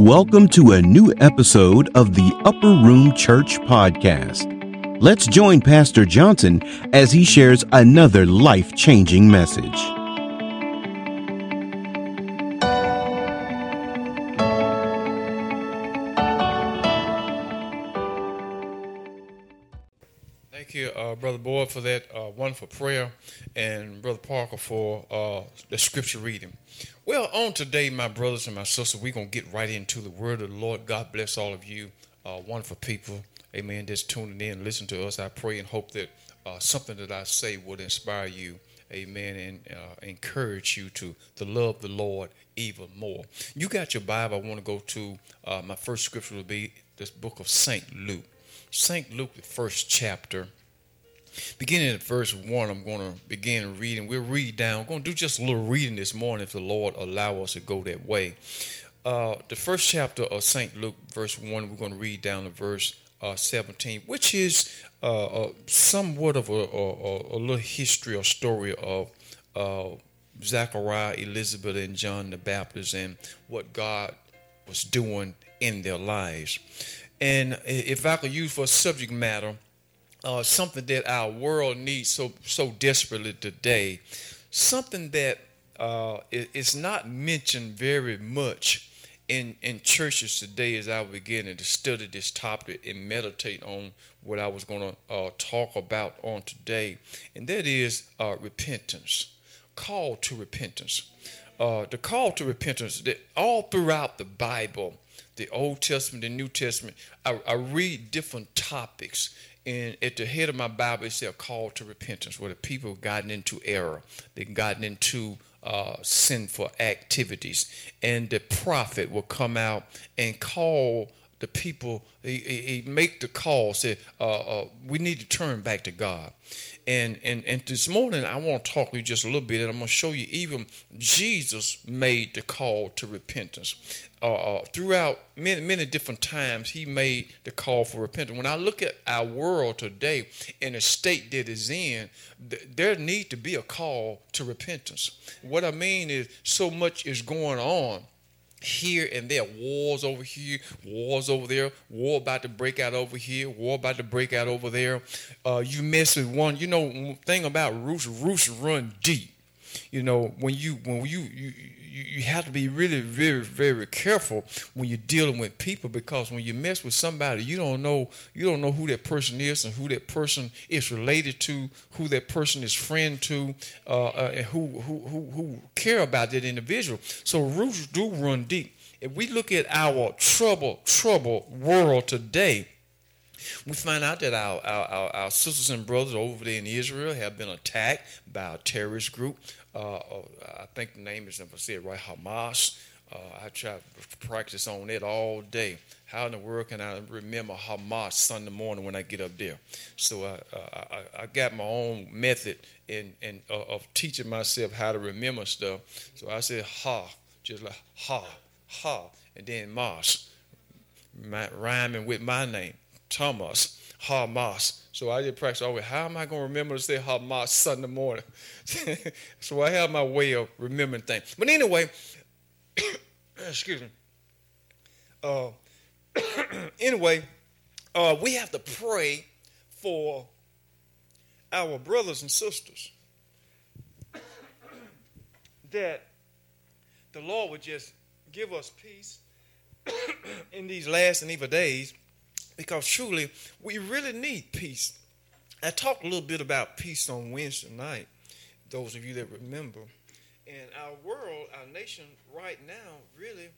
Welcome to a new episode of the Upper Room Church Podcast. Let's join Pastor Johnson as he shares another life changing message. Thank you, uh, Brother Boyd, for that wonderful prayer, and Brother Parker for uh, the scripture reading. Well, on today, my brothers and my sisters, we're going to get right into the word of the Lord. God bless all of you, uh, wonderful people. Amen. Just tuning in, listen to us. I pray and hope that uh, something that I say would inspire you. Amen. And uh, encourage you to, to love the Lord even more. You got your Bible. I want to go to uh, my first scripture will be this book of St. Luke. St. Luke, the first chapter. Beginning at verse 1, I'm going to begin reading. We'll read down. I'm going to do just a little reading this morning if the Lord allow us to go that way. Uh, the first chapter of St. Luke, verse 1, we're going to read down to verse uh, 17, which is uh, uh somewhat of a, a, a, little history or story of uh, Zachariah, Elizabeth, and John the Baptist and what God was doing in their lives. And if I could use for subject matter, uh, something that our world needs so so desperately today, something that uh, is not mentioned very much in in churches today as I was beginning to study this topic and meditate on what I was going to uh, talk about on today, and that is uh, repentance, call to repentance. Uh, the call to repentance that all throughout the Bible, the Old Testament, the New Testament, I, I read different topics and at the head of my Bible, it said a call to repentance, where the people have gotten into error, they've gotten into uh, sinful activities, and the prophet will come out and call the people. He, he make the call, say, uh, uh, "We need to turn back to God." And, and and this morning I want to talk to you just a little bit, and I'm going to show you even Jesus made the call to repentance. Uh, uh, throughout many many different times, he made the call for repentance. When I look at our world today in the state that is in, th- there need to be a call to repentance. What I mean is, so much is going on here and there. Wars over here wars over there. War about to break out over here war about to break out over there. Uh, you mess with one you know thing about roots roots run deep. You know when you when you you you, have to be really very very careful when you're dealing with people because when you mess with somebody you don't know you don't know who that person is and who that person is related to who that person is friend to uh, uh, and who, who who who care about that individual so roots do run deep if we look at our trouble trouble world today we find out that our, our, our, sisters and brothers over there in Israel have been attacked by a terrorist group. Uh, I think the name is, if I say it right, Hamas. Uh, I try to practice on it all day. How in the world can I remember Hamas Sunday morning when I get up there? So uh, I, I, got my own method in, in uh, of teaching myself how to remember stuff. So I said ha, just like ha, ha, and then mas, rhyming with my name. Thomas, Hamas. So I did practice always, how am I going to remember to say Hamas Sunday morning? so I have my way of remembering things. But anyway, excuse me. Uh, anyway, uh, we have to pray for our brothers and sisters that the Lord would just give us peace in these last and evil days because truly we really need peace. I talked a little bit about peace on Wednesday night, those of you that remember. And our world, our nation right now, really,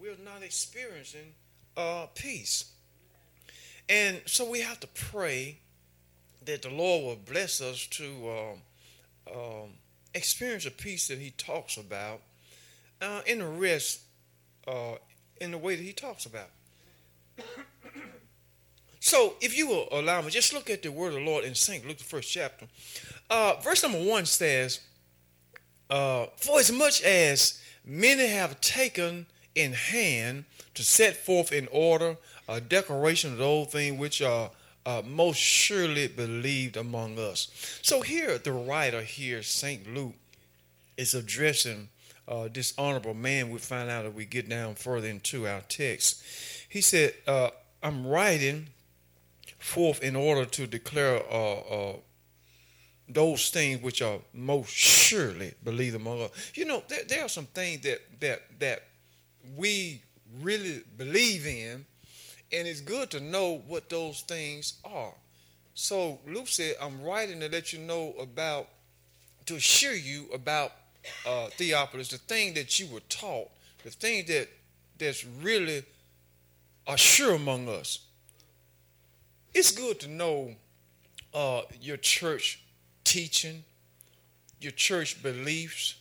we're not experiencing uh, peace. And so we have to pray that the Lord will bless us to um, um, experience a peace that He talks about uh, in the rest, uh, in the way that He talks about. So, if you will allow me, just look at the word of the Lord in St. Luke, the first chapter. Uh, verse number one says, uh, For as much as many have taken in hand to set forth in order a declaration of the old thing which are uh, most surely believed among us. So, here, the writer here, St. Luke, is addressing uh, dishonorable man, we find out as we get down further into our text. He said, uh, I'm writing forth in order to declare uh, uh, those things which are most surely believed among us. You know, there, there are some things that that that we really believe in, and it's good to know what those things are. So Luke said, "I'm writing to let you know about, to assure you about uh, Theophilus, the thing that you were taught, the thing that that's really are sure among us. It's good to know uh, your church teaching, your church beliefs,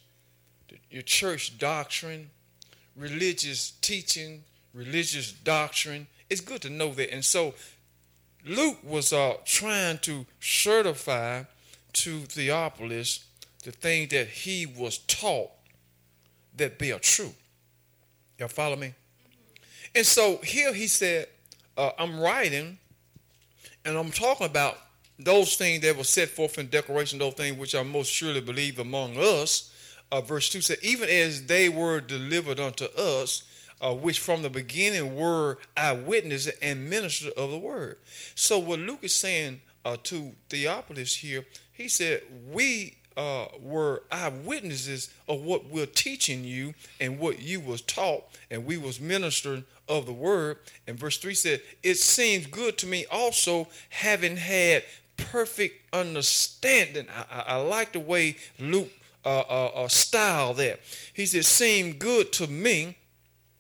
your church doctrine, religious teaching, religious doctrine. It's good to know that. And so Luke was uh, trying to certify to Theophilus the thing that he was taught that be a true. Y'all follow me? And so here he said, uh, I'm writing and I'm talking about those things that were set forth in declaration, those things which I most surely believe among us. Uh, verse 2 said, Even as they were delivered unto us, uh, which from the beginning were eyewitnesses and ministers of the word. So, what Luke is saying uh, to Theophilus here, he said, We uh, were eyewitnesses of what we're teaching you and what you was taught, and we was ministering of the word. And verse 3 said, It seems good to me also, having had perfect understanding. I, I, I like the way Luke uh, uh, uh, style that. He said, Seem good to me,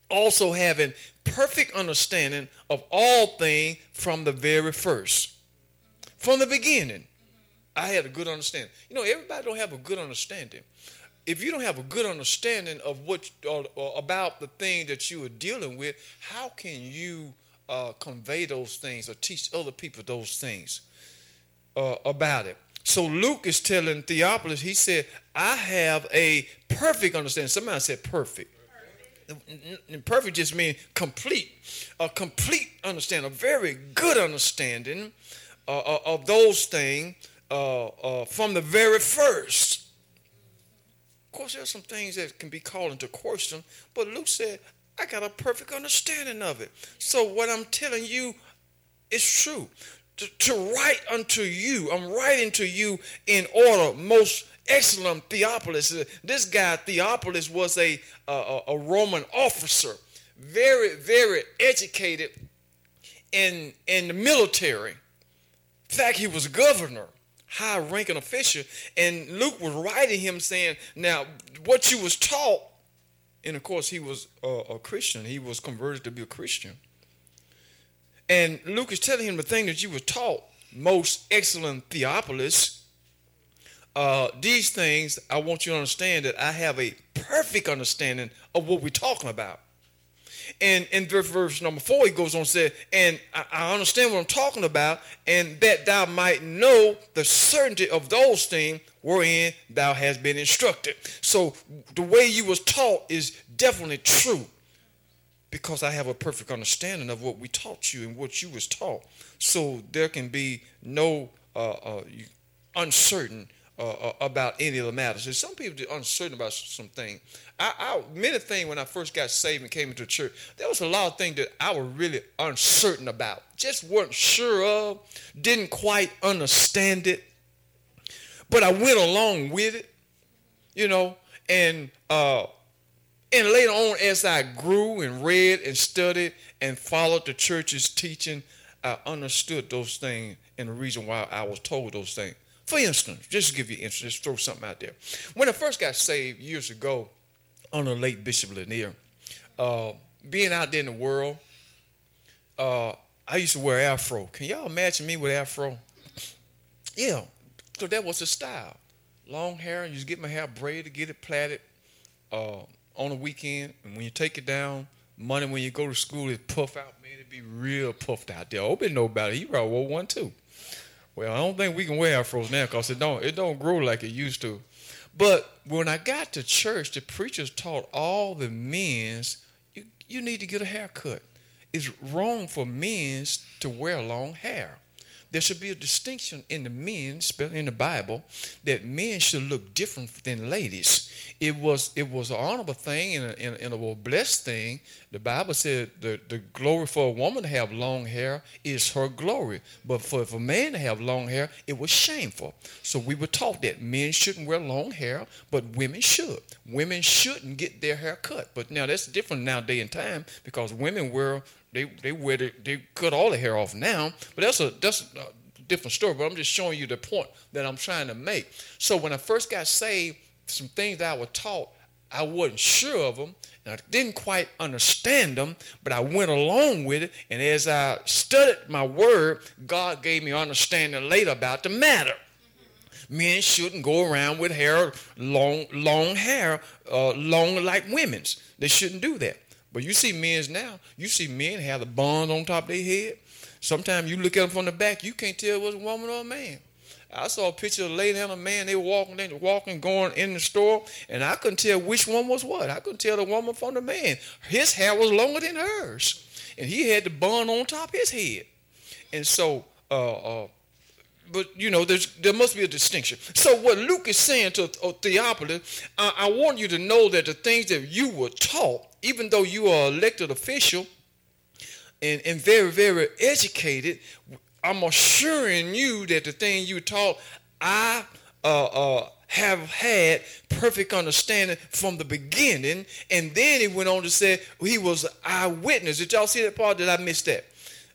also having perfect understanding of all things from the very first. From the beginning, I had a good understanding. You know, everybody don't have a good understanding. If you don't have a good understanding of what uh, uh, about the thing that you are dealing with, how can you uh, convey those things or teach other people those things? uh, about it. So Luke is telling Theophilus, he said, I have a perfect understanding. Somebody said perfect. Perfect, perfect just means complete, a complete understanding, a very good understanding uh, uh of those things uh, uh, from the very first. Of course, there are some things that can be called into question, but Luke said, I got a perfect understanding of it. So what I'm telling you is true to, to write unto you. I'm writing to you in order, most excellent Theophilus. This guy, Theophilus, was a, a, a Roman officer, very, very educated in, in the military. In fact, he was governor, high ranking official. And Luke was writing him saying, Now, what you was taught, and of course, he was a, a Christian, he was converted to be a Christian. And Luke is telling him the thing that you were taught, most excellent Theophilus. Uh, these things, I want you to understand that I have a perfect understanding of what we're talking about. And in verse number four, he goes on and said, And I, I understand what I'm talking about, and that thou might know the certainty of those things wherein thou hast been instructed. So the way you was taught is definitely true because I have a perfect understanding of what we taught you and what you was taught. So there can be no uh, uh, uncertain uh, uh about any of the matters. There's some people are uncertain about some things. I, I many things when I first got saved and came into church, there was a lot of things that I was really uncertain about. Just weren't sure of, didn't quite understand it, but I went along with it, you know, and uh, and later on, as I grew and read and studied and followed the church's teaching, I understood those things and the reason why I was told those things. For instance, just to give you instance, just throw something out there. When I first got saved years ago under late Bishop Lanier, uh, being out there in the world, uh, I used to wear afro. Can y'all imagine me with afro? Yeah, so that was the style. Long hair, and you just get my hair braided, get it plaited. Uh, on the weekend, and when you take it down, Monday when you go to school, it puff out, man. It be real puffed out there. Open know it. He probably wore one too. Well, I don't think we can wear afros now because it don't it don't grow like it used to. But when I got to church, the preachers taught all the men's you, you need to get a haircut. It's wrong for men's to wear long hair. There should be a distinction in the men, in the Bible, that men should look different than ladies. It was it was an honorable thing and a, and a, blessed thing. The Bible said the, the glory for a woman to have long hair is her glory, but for, for a man to have long hair, it was shameful. So we were taught that men shouldn't wear long hair, but women should. Women shouldn't get their hair cut. But now that's different now day and time because women wear they they the, they cut all the hair off now. But that's a that's a different story. But I'm just showing you the point that I'm trying to make. So when I first got saved, some things that I was taught, I wasn't sure of them, and I didn't quite understand them, but I went along with it. And as I studied my word, God gave me understanding later about the matter men shouldn't go around with hair long long hair uh, long like women's they shouldn't do that but you see men's now, you see men have the bond on top of their head. Sometimes you look at them from the back, you can't tell what's a woman or a man. I saw a picture of a lady and a man. They were walking, they were walking, going in the store, and I couldn't tell which one was what. I couldn't tell the woman from the man. His hair was longer than hers, and he had the bun on top of his head. And so, uh, uh, but you know, there's there must be a distinction. So what Luke is saying to uh, Theophilus, uh, I want you to know that the things that you were taught even though you are elected official and, and very, very educated, I'm assuring you that the thing you taught, I uh, uh, have had perfect understanding from the beginning. And then he went on to say he was an eyewitness. Did y'all see that part? Did I miss that?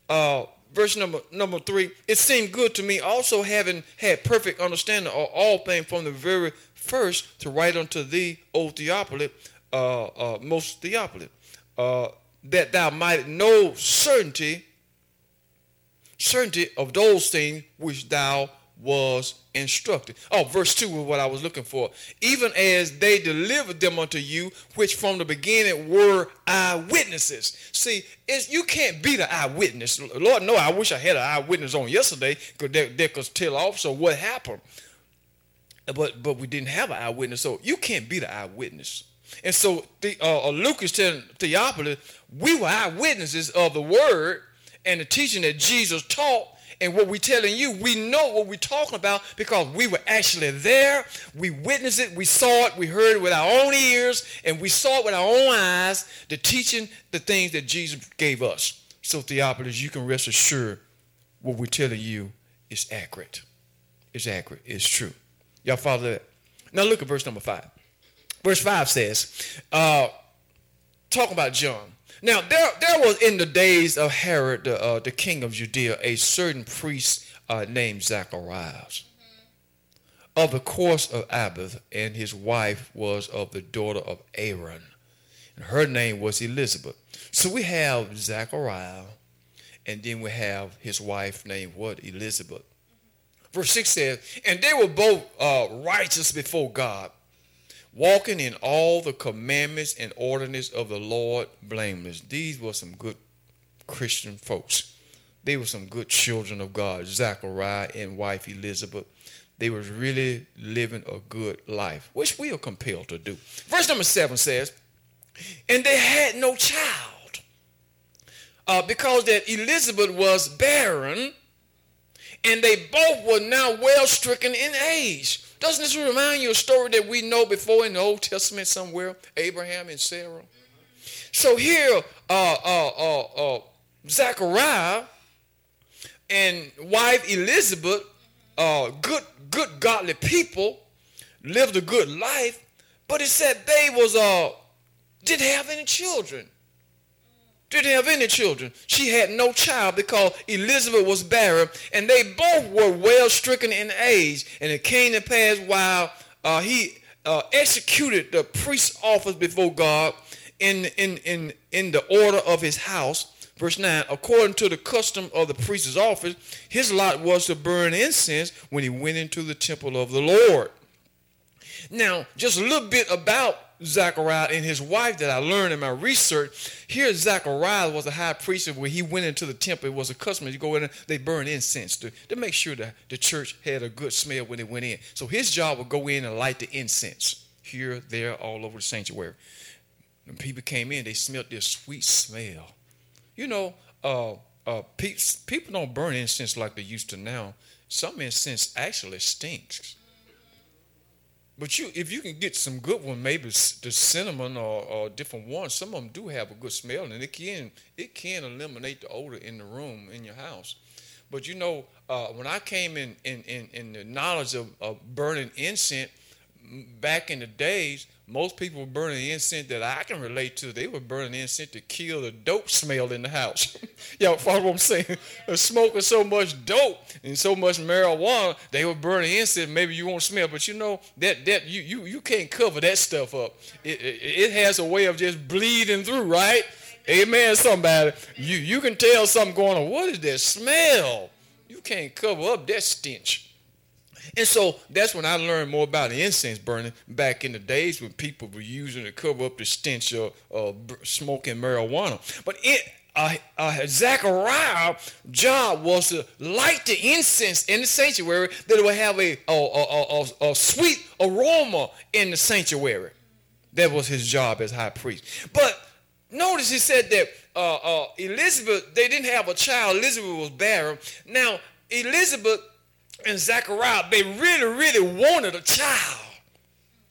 Uh, verse number number three. It seemed good to me, also having had perfect understanding of all things from the very first, to write unto thee, O Theophilus, uh, uh, most Theophilus, uh, that thou might know certainty, certainty of those things which thou was instructed. Oh, verse 2 is what I was looking for. Even as they delivered them unto you, which from the beginning were eyewitnesses. See, you can't be the eyewitness. Lord, no, I wish I had an eyewitness on yesterday because they, they could tell off. So what happened. But but we didn't have an eyewitness, so you can't be the eyewitness. And so the, uh, uh, Luke is telling Theophilus, we were eyewitnesses of the word and the teaching that Jesus taught. And what we're telling you, we know what we're talking about because we were actually there. We witnessed it, we saw it, we heard it with our own ears, and we saw it with our own eyes, the teaching, the things that Jesus gave us. So, Theophilus, you can rest assured what we're telling you is accurate. It's accurate. It's true. Y'all follow that? Now look at verse number five. Verse 5 says, uh, about John. Now, there, there was in the days of Herod, the, uh, the king of Judea, a certain priest uh, named Zacharias of the course of Abba, and his wife was of the daughter of Aaron. And her name was Elizabeth. So we have Zachariah, and then we have his wife named what? Elizabeth. Verse 6 says, And they were both uh, righteous before God walking in all the commandments and ordinances of the Lord blameless. These were some good Christian folks. They were some good children of God. Zachariah and wife Elizabeth. They was really living a good life, which we are compelled to do. Verse number seven says, and they had no child uh, because that Elizabeth was barren and they both were now well stricken in age. Doesn't this remind you of a story that we know before in the Old Testament somewhere? Abraham and Sarah. So here, uh, uh, uh, uh, Zachariah and wife Elizabeth, uh, good, good godly people, lived a good life, but it said they was uh, didn't have any children didn't have any children. She had no child because Elizabeth was barren, and they both were well stricken in age. And it came to pass while uh, he uh, executed the priest's office before God in, in, in, in the order of his house. Verse 9, according to the custom of the priest's office, his lot was to burn incense when he went into the temple of the Lord. Now, just a little bit about Zachariah and his wife that I learned in my research. Here, Zachariah was a high priest, when he went into the temple, it was a custom to go in and they burn incense to, to make sure that the church had a good smell when they went in. So his job would go in and light the incense here, there, all over the sanctuary. When people came in, they smelled this sweet smell. You know, uh, uh, pe- people don't burn incense like they used to now. Some incense actually stinks. But you, if you can get some good one, maybe the cinnamon or, or different ones, some of them do have a good smell, and it can it can eliminate the odor in the room in your house. But you know, uh, when I came in in, in, in the knowledge of, of burning incense back in the days, most people were burning incense that I can relate to. They were burning incense to kill the dope smell in the house. Y'all follow what I'm saying? Smoking so much dope and so much marijuana, they were burning incense. Maybe you won't smell, but you know that that you you you can't cover that stuff up. It, it, it has a way of just bleeding through, right? Amen. Somebody, you you can tell something going on. What is that smell? You can't cover up that stench. And so that's when I learned more about incense burning back in the days when people were using to cover up the stench of, of smoking marijuana. But it, uh, uh, Zechariah's job was to light the incense in the sanctuary that it would have a, a, a, a, a sweet aroma in the sanctuary. That was his job as high priest. But notice he said that uh, uh, Elizabeth, they didn't have a child. Elizabeth was barren. Now, Elizabeth and Zachariah, they really, really wanted a child.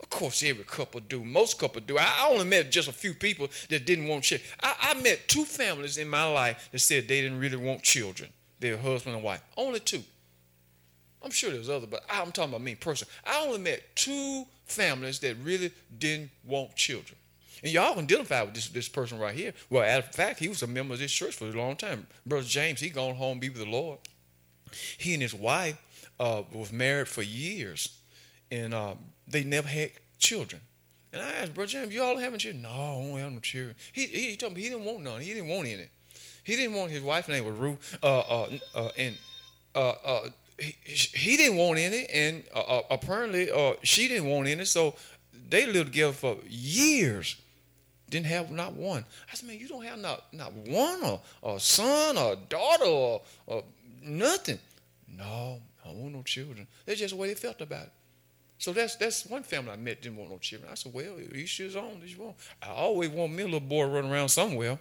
Of course, every couple do. Most couple do. I only met just a few people that didn't want children. I, I met two families in my life that said they didn't really want children. Their husband and wife. Only two. I'm sure there's other, but I'm talking about me personally. I only met two families that really didn't want children. And y'all can identify with this, this person right here. Well, in fact, he was a member of this church for a long time. Brother James, he gone home be with the Lord. He and his wife uh, was married for years, and uh, they never had children. And I asked, Brother James, you all having children? No, I don't have no children. He, he told me he didn't want none. He didn't want any. He didn't want his wife's name was Ruth, uh, uh, uh, and uh, uh, he, he, didn't want any, and apparently she didn't want any. So they lived together for years. Didn't have not one. I said, man, you don't have not not one or, or a son or daughter or, or nothing. No, don't want no children. That's just the way they felt about it. So that's that's one family I met didn't want no children. I said, well, you should on this want. I always want me a little boy running around somewhere,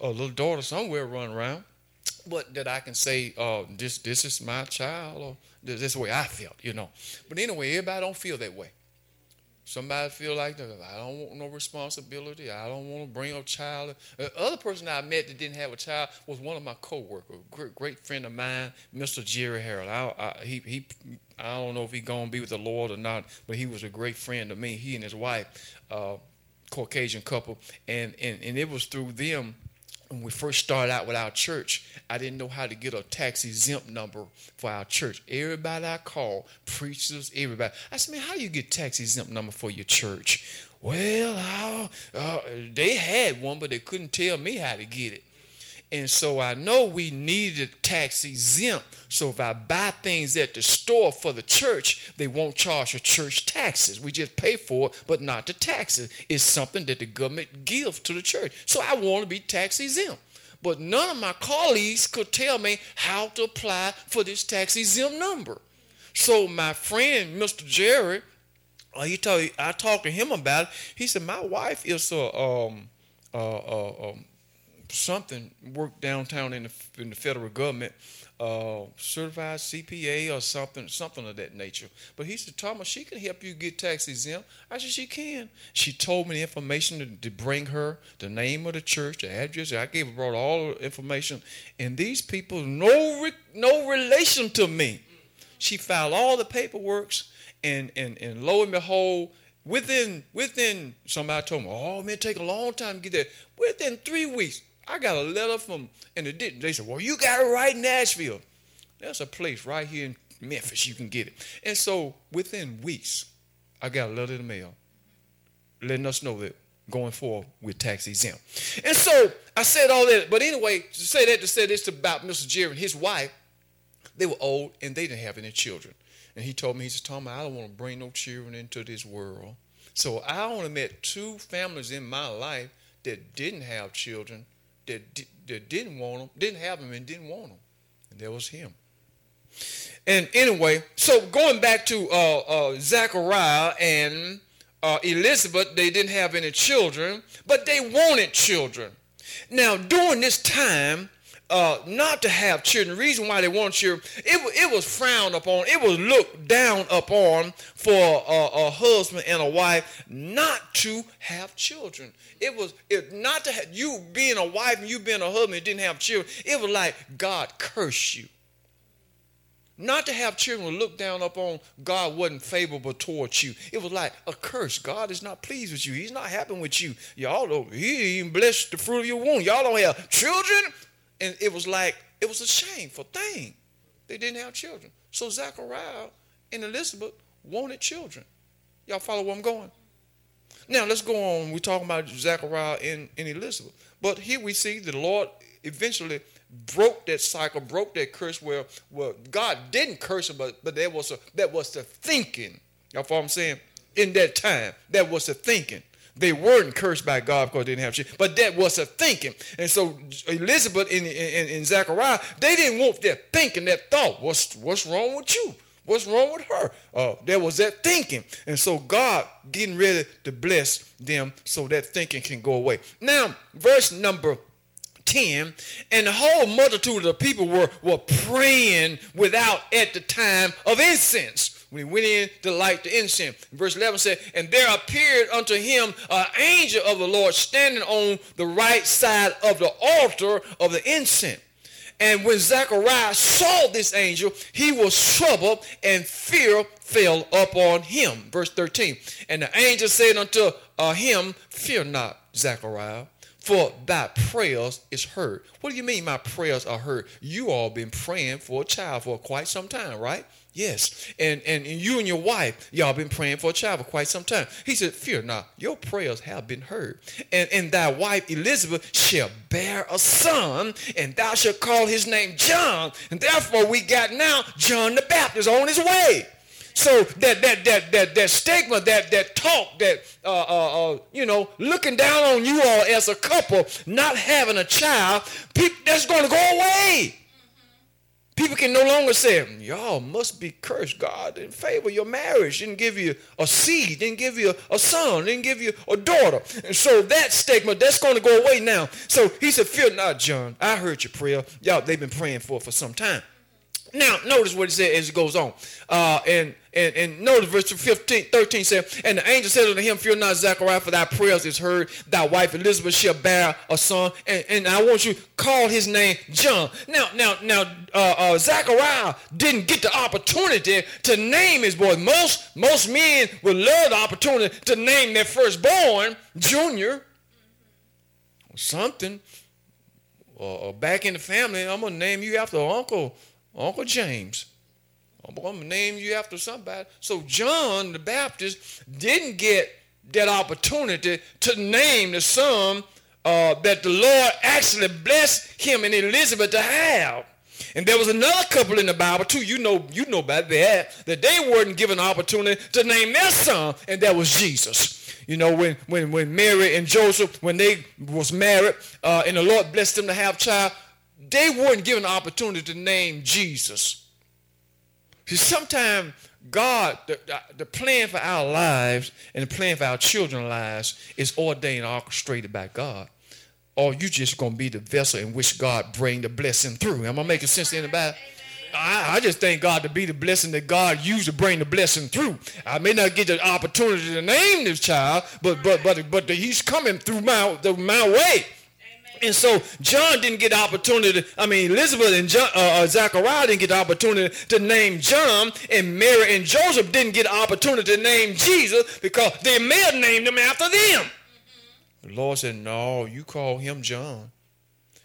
a little daughter somewhere running around. But that I can say, uh, this this is my child, or this, this is the way I felt, you know. But anyway, everybody don't feel that way. Somebody feel like I don't want no responsibility. I don't want to bring a child. The other person I met that didn't have a child was one of my coworkers, great, great friend of mine, Mr. Jerry Harold. I, I, he, he, I don't know if he gonna be with the Lord or not, but he was a great friend to me. He and his wife, uh, Caucasian couple, and, and and it was through them when we first started out with our church, I didn't know how to get a tax exempt number for our church. Everybody I called, preachers, everybody. I said, man, how you get tax exempt number for your church? Well, uh, they had one, but they couldn't tell me how to get it. And so I know we needed tax exempt. So if I buy things at the store for the church, they won't charge the church taxes. We just pay for it, but not the taxes. It's something that the government gives to the church. So I want to be tax exempt. But none of my colleagues could tell me how to apply for this tax exempt number. So my friend, Mr. Jerry, uh, he told, I talked to him about it. He said, My wife is a um, uh, uh, um, something work downtown in the in the federal government, uh, certified CPA or something, something of that nature. But he said, Thomas, she can help you get tax exempt. I said, she can. She told me the information to, to bring her, the name of the church, the address. I gave her brought all the information, and these people no re, no relation to me. She filed all the paperwork, and and and lo and behold. Within within somebody told me, oh man, take a long time to get there. Within three weeks, I got a letter from, and it didn't. They said, well, you got it right in Nashville. There's a place right here in Memphis you can get it. And so within weeks, I got a letter in the mail letting us know that going forward we're tax exempt. And so I said all that. But anyway, to say that to say this about Mr. Jerry and his wife, they were old and they didn't have any children. And he told me, he said, Tom, I don't want to bring no children into this world. So I only met two families in my life that didn't have children that, that didn't want them, didn't have them, and didn't want them. And there was him. And anyway, so going back to uh, uh, Zachariah and uh, Elizabeth, they didn't have any children, but they wanted children. Now, during this time, uh, not to have children. The reason why they wanted children, it, it was frowned upon. It was looked down upon for a, a husband and a wife not to have children. It was it, not to have you being a wife and you being a husband and didn't have children. It was like God cursed you. Not to have children look down upon God wasn't favorable towards you. It was like a curse. God is not pleased with you. He's not happy with you. Y'all don't, he even blessed the fruit of your womb. Y'all don't have children. And it was like, it was a shameful thing. They didn't have children. So Zachariah and Elizabeth wanted children. Y'all follow where I'm going? Now let's go on. We're talking about Zachariah and, and Elizabeth. But here we see the Lord eventually broke that cycle, broke that curse where, where God didn't curse them, but, but there was a that was the thinking. Y'all follow what I'm saying? In that time, that was the thinking. They weren't cursed by God because they didn't have children, but that was a thinking. And so Elizabeth and, and, and Zachariah, they didn't want that thinking, that thought. What's what's wrong with you? What's wrong with her? Uh, there was that thinking. And so God getting ready to bless them so that thinking can go away. Now, verse number 10, and the whole multitude of the people were, were praying without at the time of incense. When he went in to light the incense. Verse 11 said, And there appeared unto him an angel of the Lord standing on the right side of the altar of the incense. And when Zachariah saw this angel, he was troubled, and fear fell upon him. Verse 13. And the angel said unto uh, him, Fear not, Zachariah, for thy prayers is heard. What do you mean my prayers are heard? You all been praying for a child for quite some time, right? Yes. And, and you and your wife, y'all been praying for a child for quite some time. He said, Fear not, your prayers have been heard. And, and thy wife Elizabeth shall bear a son, and thou shalt call his name John. And therefore we got now John the Baptist on his way. So that that that that that stigma, that that talk, that uh, uh, uh, you know, looking down on you all as a couple, not having a child, people, that's going to go away. People can no longer say, y'all must be cursed. God didn't favor your marriage, didn't give you a seed, didn't give you a son, didn't give you a daughter. And so that stigma, that's going to go away now. So he said, fear not, John. I heard your prayer. Y'all, they've been praying for for some time. Now, notice what he said as it goes on. Uh, and, and, and notice verse 15, 13 said, And the angel said unto him, Fear not, Zachariah, for thy prayers is heard. Thy wife Elizabeth shall bear a son. And, and I want you to call his name John. Now, now, now, uh, uh, Zachariah didn't get the opportunity to name his boy. Most, most men would love the opportunity to name their firstborn Junior or something. Or, back in the family, I'm going to name you after Uncle Uncle James. I'm going to name you after somebody. So John the Baptist didn't get that opportunity to name the son uh, that the Lord actually blessed him and Elizabeth to have. And there was another couple in the Bible too. You know, you know about that. That they weren't given an opportunity to name their son, and that was Jesus. You know, when when when Mary and Joseph, when they was married, uh, and the Lord blessed them to have child, they weren't given the opportunity to name Jesus. See, sometimes God, the, the, plan for our lives and the plan for our children's lives is ordained orchestrated by God. Or you just to be the vessel in which God bring the blessing through. Am I making sense to anybody? I, I, just thank God to be the blessing that God used to bring the blessing through. I may not get the opportunity to name this child, but but but but he's coming through my the, my way. And so John didn't get the opportunity. I mean, Elizabeth and John, uh, uh, Zachariah didn't get the opportunity to name John, and Mary and Joseph didn't get the opportunity to name Jesus because they may have named him after them. Mm-hmm. The Lord said, "No, you call him John."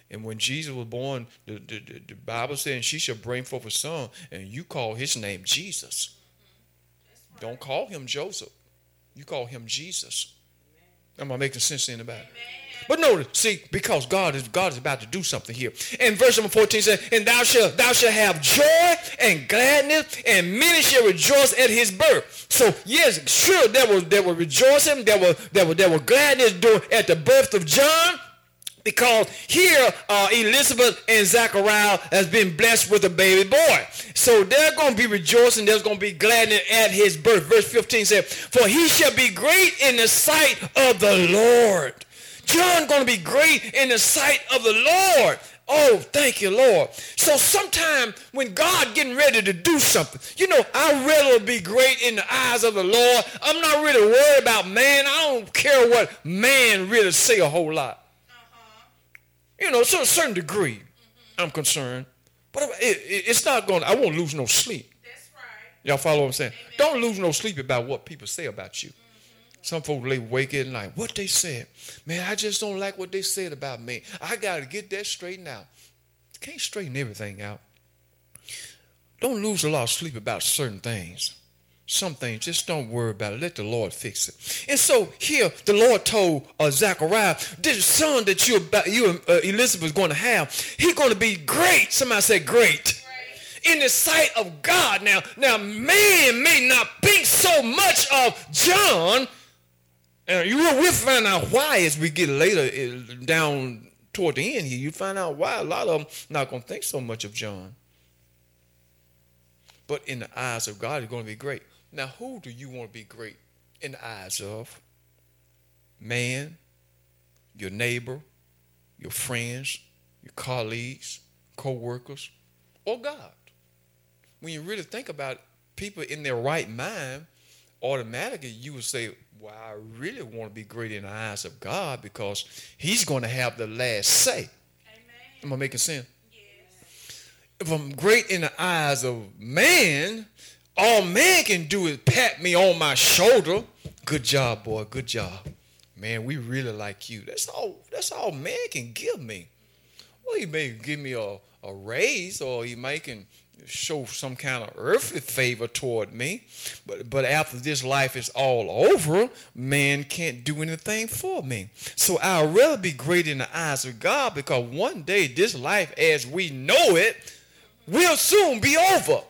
And when Jesus was born, the, the, the Bible said, "She shall bring forth a son," and you call his name Jesus. Mm-hmm. Don't call him Joseph. You call him Jesus. Am I making sense in the Bible? But notice, see, because God is God is about to do something here. And verse number 14 says, And thou shalt thou shalt have joy and gladness, and many shall rejoice at his birth. So yes, sure there was there were rejoicing, there were there were there were gladness during at the birth of John because here uh, Elizabeth and Zachariah has been blessed with a baby boy. So they're going to be rejoicing. There's going to be gladness at his birth. Verse 15 says, For he shall be great in the sight of the Lord. John going to be great in the sight of the Lord. Oh, thank you, Lord. So sometime when God getting ready to do something, you know, I'd rather be great in the eyes of the Lord. I'm not really worried about man. I don't care what man really say a whole lot. Uh-huh. You know, to a certain degree, mm-hmm. I'm concerned. But it, it, it's not going to, I won't lose no sleep. That's right. Y'all follow what I'm saying? Amen. Don't lose no sleep about what people say about you. Mm-hmm. Some folks lay wake at night. What they said, man, I just don't like what they said about me. I got to get that straightened out. Can't straighten everything out. Don't lose a lot of sleep about certain things. Some things, just don't worry about it. Let the Lord fix it. And so here, the Lord told uh, Zachariah, this son that you, about, you and uh, Elizabeth is going to have, he's going to be great. Somebody said great. In the sight of God. Now, now, man may not think so much of John. And you will we'll find out why as we get later uh, down toward the end here. You find out why a lot of them not going to think so much of John. But in the eyes of God, it's going to be great. Now, who do you want to be great in the eyes of? Man, your neighbor, your friends, your colleagues, co-workers, or God? When you really think about it, people in their right mind, automatically you would say, well, I really want to be great in the eyes of God because He's going to have the last say. Amen. Am I making sense? Yes. If I'm great in the eyes of man, all man can do is pat me on my shoulder. Good job, boy. Good job. Man, we really like you. That's all that's all man can give me. Well, he may give me a, a raise or he may can show some kind of earthly favor toward me. But but after this life is all over, man can't do anything for me. So I'd rather be great in the eyes of God because one day this life as we know it will soon be over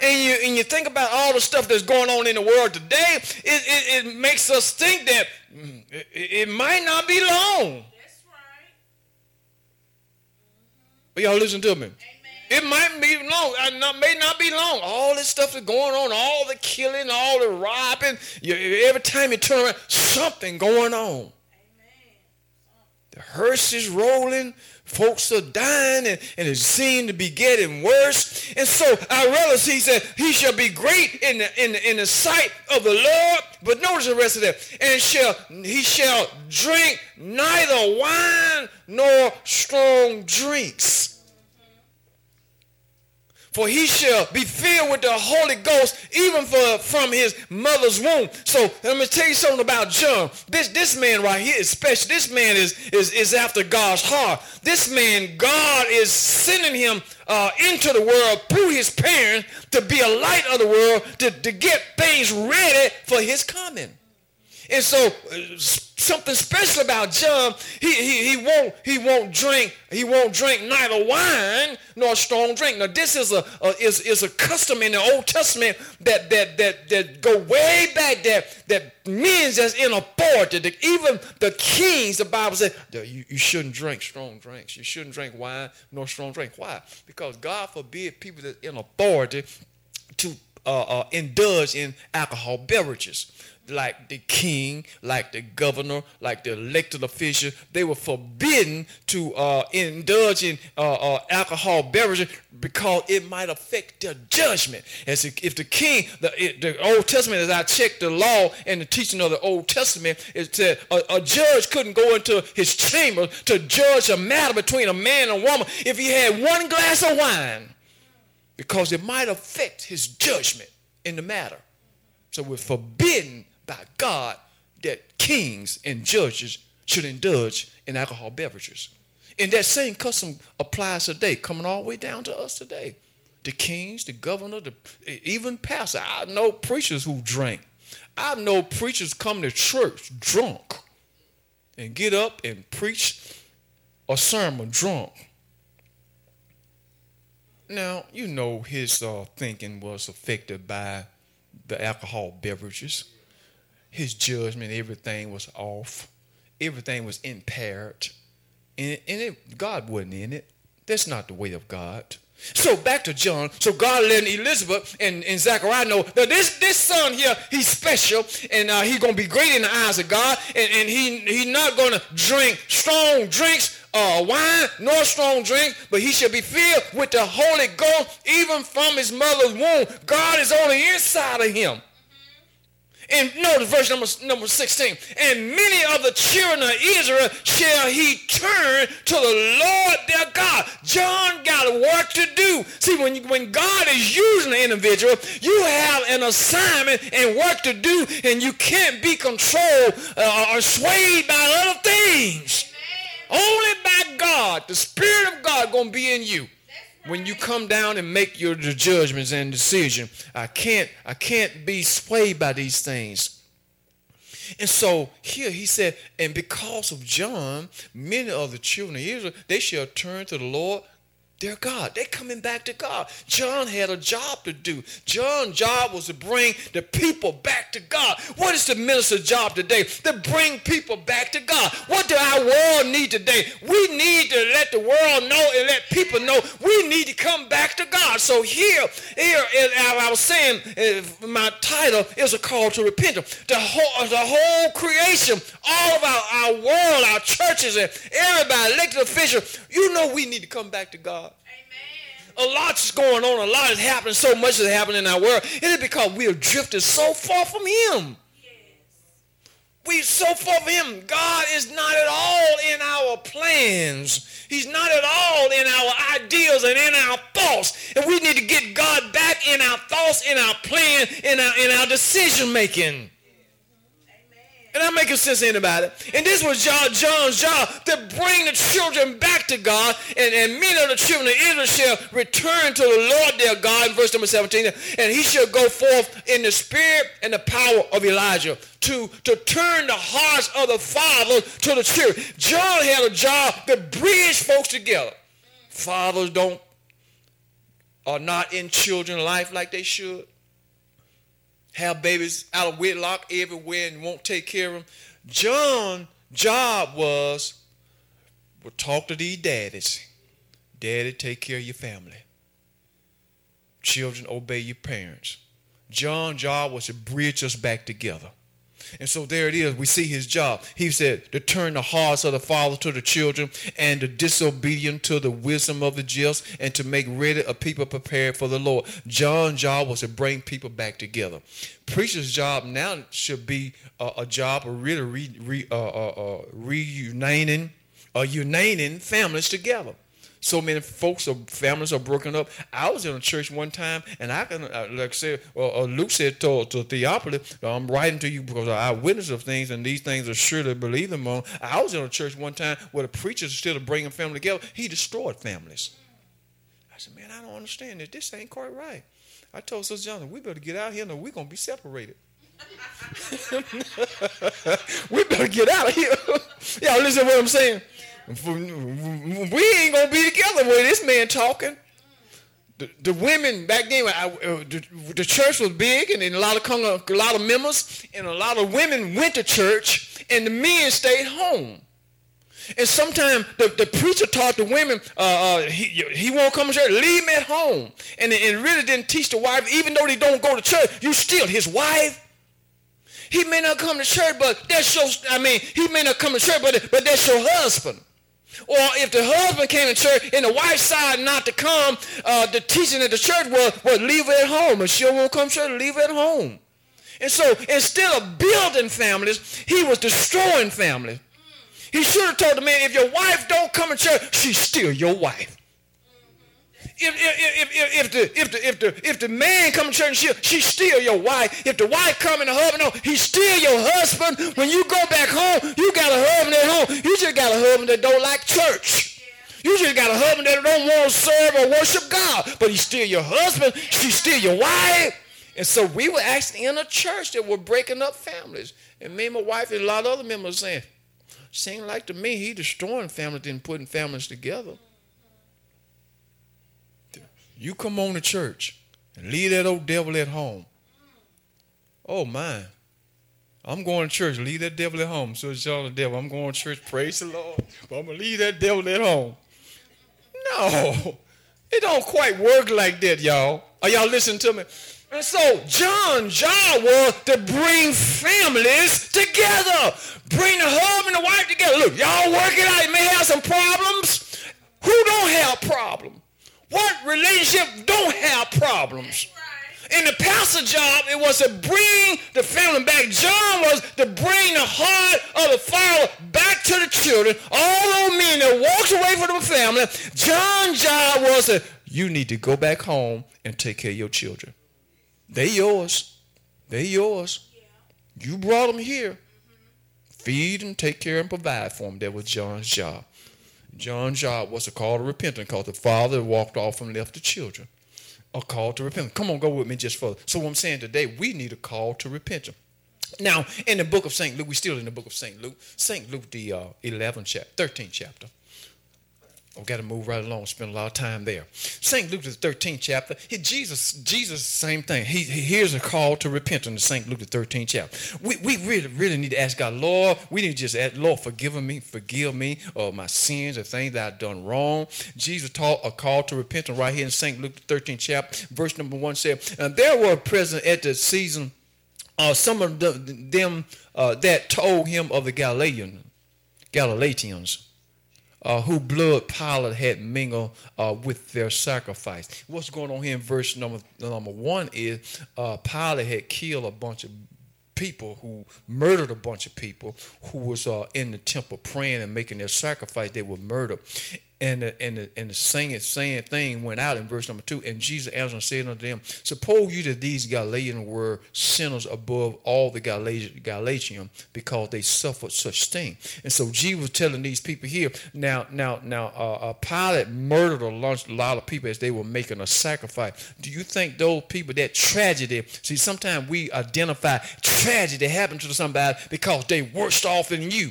and you and you think about all the stuff that's going on in the world today, it, it, it makes us think that mm, it, it, might not be long. That's right. But y'all listen to me. It might be long. Uh, not, may not be long. All this stuff is going on, all the killing, all the robbing. You, every time you turn around, something going on. The hearse is rolling folks are dying and, and it seemed to be getting worse. And so I realized he said, he shall be great in the, in the, in the sight of the Lord. But notice the rest of that. And shall, he shall drink neither wine nor strong drinks for he shall be filled with the Holy Ghost even for, from his mother's womb. So let me tell you something about John. This, this man right here is special. This man is, is, is after God's heart. This man, God is sending him uh, into the world through his parents to be a light of the world, to, to get things ready for his coming. And so uh, something special about John, he, he, he won't he won't drink he won't drink neither wine nor strong drink. Now this is a, a is, is a custom in the Old Testament that that that that go way back that that means that's in authority. That even the kings, the Bible says, you, you shouldn't drink strong drinks. You shouldn't drink wine nor strong drink. Why? Because God forbid people that in authority to uh, uh, indulge in alcohol beverages like the king, like the governor, like the elected official, they were forbidden to uh, indulge in uh, uh, alcohol beverages because it might affect their judgment. As if the king, the, the Old Testament, as I checked the law and the teaching of the Old Testament, it said a, a judge couldn't go into his chamber to judge a matter between a man and a woman if he had one glass of wine because it might affect his judgment in the matter. So we're forbidden by God that kings and judges should indulge in alcohol beverages. And that same custom applies today, coming all the way down to us today. The kings, the governor, the, even pastor. I know preachers who drink. I know preachers come to church drunk and get up and preach a sermon drunk. Now, you know his uh, thinking was affected by the alcohol beverages his judgment, everything was off. Everything was impaired. And, and it, God wasn't in it. That's not the way of God. So back to John. So God let Elizabeth and, and Zachariah know that this, this son here, he's special and uh, he's going to be great in the eyes of God. And, and he he's not going to drink strong drinks uh, wine nor strong drink, but he shall be filled with the Holy Ghost even from his mother's womb. God is on the inside of him. And notice verse number, number 16. And many of the children of Israel shall he turn to the Lord their God. John got work to do. See, when, you, when God is using an individual, you have an assignment and work to do, and you can't be controlled uh, or swayed by other things. Only by God, the Spirit of God, going to be in you when you come down and make your judgments and decision i can't i can't be swayed by these things. And so here he said and because of john many of the children of israel they shall turn to the lord their God. They're coming back to God. John had a job to do. John's job was to bring the people back to God. What is the minister's job today? To bring people back to God. What do our world need today? We need to let the world know and let people know we need to come back to God. So here, here, I was saying, my title is a call to repentance. The whole, the whole creation, all of our, our world, our churches, and everybody, elected officials, you know we need to come back to God. A lot's going on. A lot is happening. So much is happening in our world. It is because we have drifted so far from Him. We so far from Him. God is not at all in our plans. He's not at all in our ideas and in our thoughts. And we need to get God back in our thoughts, in our plan, in our in our decision making. And I'm making sense to anybody. And this was John, John's job to bring the children back to God. And, and many of the children of Israel shall return to the Lord their God verse number 17. And he shall go forth in the spirit and the power of Elijah to, to turn the hearts of the fathers to the children. John had a job to bridge folks together. Fathers don't are not in children life like they should have babies out of wedlock everywhere and won't take care of them. John's job was, well, talk to these daddies. Daddy, take care of your family. Children, obey your parents. John's job was to bridge us back together. And so there it is. We see his job. He said to turn the hearts of the father to the children and the disobedient to the wisdom of the just and to make ready a people prepared for the Lord. John's job was to bring people back together. Preacher's job now should be a, a job of really re, re, uh, uh, uh, reuniting, uh, uniting families together so many folks or families are broken up. I was in a church one time, and I can, uh, like I said, well, uh, Luke said to, to Theophilus, I'm writing to you because I witness of things, and these things are sure to believe them. I was in a church one time where the preachers instead of bringing family together, he destroyed families. I said, man, I don't understand this. This ain't quite right. I told Sister Johnson, we better get out here, or we're going to be separated. we better get out of here. Y'all listen to what I'm saying? We ain't gonna be together with this man talking. The, the women back then, I, uh, the, the, church was big, and, and a lot of a lot of members, and a lot of women went to church, and the men stayed home. And sometimes the, the preacher taught the women, uh, uh, he, he won't come to church, leave him at home. And, and really didn't teach the wife, even though they don't go to church, you still his wife. He may not come to church, but that's your, I mean, he may not come to church, but, but that's your husband. Or if the husband came to church and the wife decided not to come, uh, the teaching at the church was, was leave her at home. If she won't come to church, leave her at home. And so instead of building families, he was destroying families. He should have told the man, if your wife don't come to church, she's still your wife if, if, if, if, the, if, the, if, the, if the man come to church and she, she's still your wife. If the wife come and the husband, no, he's still your husband. When you go back home, you got a husband at home. You just got a husband that don't like church. You just got a husband that don't want to serve or worship God. But he's still your husband. She's still your wife. And so we were actually in a church that were breaking up families. And me and my wife and a lot of other members saying, seemed like to me he destroying families and putting families together. You come on to church and leave that old devil at home. Oh my. I'm going to church, leave that devil at home. So it's y'all the devil. I'm going to church, praise the Lord. But I'm gonna leave that devil at home. No. It don't quite work like that, y'all. Are y'all listening to me? And so John's job was to bring families together. Bring the husband and the wife together. Look, y'all work it out. You may have some problems. Who don't have problems? What relationship don't have problems? In the pastor job, it was to bring the family back. John was to bring the heart of the father back to the children. All those men that walks away from the family, John's job was to, you need to go back home and take care of your children. They yours. They yours. You brought them here. Feed and take care and provide for them. That was John's job. John's job was to call to repentance because the father walked off and left the children. A call to repentance. Come on, go with me just for. So what I'm saying today, we need a call to repentance. Now, in the book of St. Luke, we're still in the book of St. Luke. St. Luke, the uh, 11th chapter, 13th chapter. I've got to move right along, spend a lot of time there. St. Luke, the 13th chapter, he, Jesus, Jesus, same thing. He, he hears a call to repentance in St. Luke, the 13th chapter. We, we really, really need to ask God, Lord, we need to just ask, Lord, forgive me, forgive me of my sins, the things that I've done wrong. Jesus taught a call to repentance right here in St. Luke, the 13th chapter. Verse number one said, And there were present at the season uh, some of the, them uh, that told him of the Galilean, Galileans uh, who blood Pilate had mingled uh, with their sacrifice. What's going on here in verse number number one is uh, Pilate had killed a bunch of people who murdered a bunch of people who was uh, in the temple praying and making their sacrifice. They were murdered. And the, and the, and the same, same thing went out in verse number two. And Jesus answered and said unto them, Suppose you that these Galileans were sinners above all the Galatians because they suffered such thing. And so Jesus was telling these people here, now, now, now, uh, uh, Pilate murdered a lot of people as they were making a sacrifice. Do you think those people, that tragedy, see, sometimes we identify tragedy happened to somebody because they worse off than you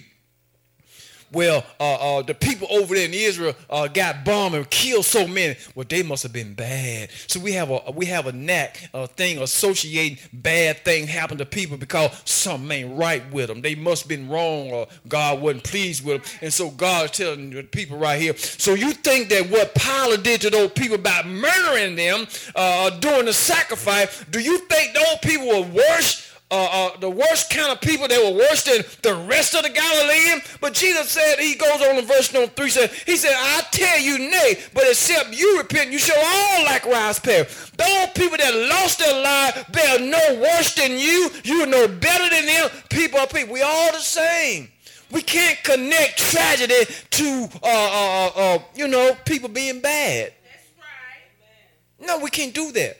well, uh, uh, the people over there in Israel uh, got bombed and killed so many. Well, they must have been bad. So we have a we have a knack, a thing associating bad things happen to people because something ain't right with them. They must have been wrong or God wasn't pleased with them. And so God is telling the people right here. So you think that what Pilate did to those people by murdering them uh, during the sacrifice, do you think those people were worse uh, uh, the worst kind of people. They were worse than the rest of the Galilean. But Jesus said, he goes on in verse number three, said, he said, I tell you nay, but except you repent, you shall all likewise perish. Those people that lost their life, they are no worse than you. You are no better than them. People are people. We all the same. We can't connect tragedy to, uh, uh, uh, you know, people being bad. That's right. No, we can't do that.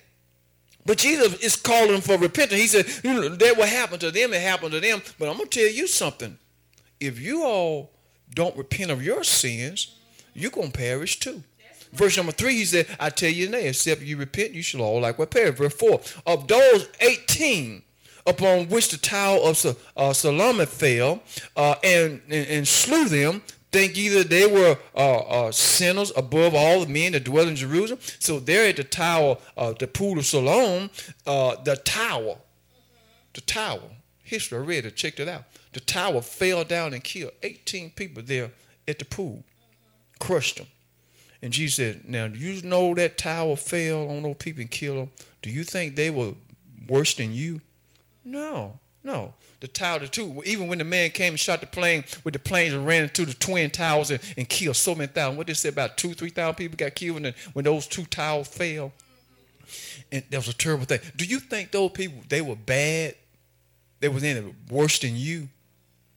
But Jesus is calling for repentance. He said, you know, that will happen to them, it happened to them. But I'm going to tell you something. If you all don't repent of your sins, you're going to perish too. Verse number three, he said, I tell you now, except you repent, you shall all likewise perish. Verse four, of those 18 upon which the tower of uh, Siloam fell uh, and, and, and slew them, think either they were uh, uh, sinners above all the men that dwell in Jerusalem. So there at the tower, uh, the pool of Siloam, uh, the tower, the tower, history, I read it, checked it out. The tower fell down and killed 18 people there at the pool, crushed them. And Jesus said, now, do you know that tower fell on those people and killed them? Do you think they were worse than you? No, no the tower, the two. Even when the man came and shot the plane with the planes and ran into the twin towers and, and killed so many thousand. What did they say about two, three thousand people got killed when, the, when those two towers fell. And that was a terrible thing. Do you think those people they were bad? They was any worse than you?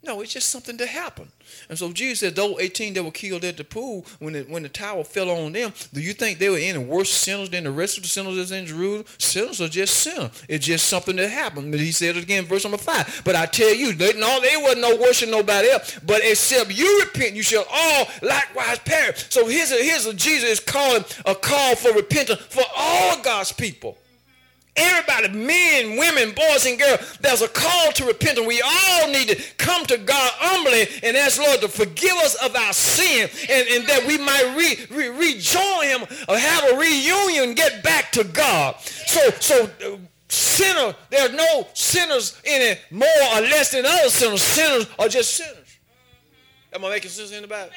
No, it's just something that happened. And so Jesus said, those 18 that were killed at the pool, when the, when the tower fell on them, do you think they were any worse sinners than the rest of the sinners that's in Jerusalem? Sinners are just sinners. It's just something that happened. But he said it again, verse number 5. But I tell you, they, no, they wasn't no worse than nobody else. But except you repent, you shall all likewise perish. So here's a, here's a Jesus calling a call for repentance for all God's people. Everybody, men, women, boys, and girls, there's a call to repentance. We all need to come to God humbly and ask Lord to forgive us of our sin and, and that we might re, re, rejoin him or have a reunion, get back to God. So, so uh, sinner, there are no sinners any more or less than other sinners. Sinners are just sinners. Am I making sense in the Bible?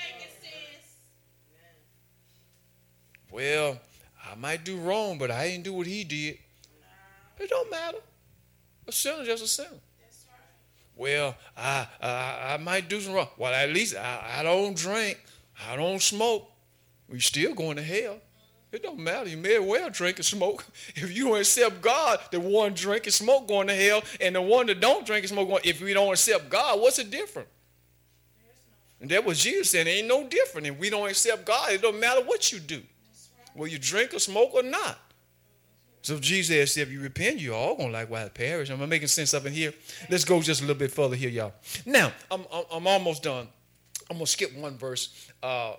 Well, I might do wrong, but I didn't do what he did. It don't matter. A sinner just a sinner. Well, I, I I might do some wrong. Well, at least I, I don't drink. I don't smoke. we still going to hell. It don't matter. You may as well drink and smoke. If you don't accept God, the one drink and smoke going to hell, and the one that don't drink and smoke going. If we don't accept God, what's the difference? And that was Jesus saying. Ain't no different. If we don't accept God, it don't matter what you do. Will you drink or smoke or not? So Jesus said, if you repent, you're all going to likewise perish. Am I making sense up in here? Let's go just a little bit further here, y'all. Now, I'm, I'm almost done. I'm going to skip one verse. Uh,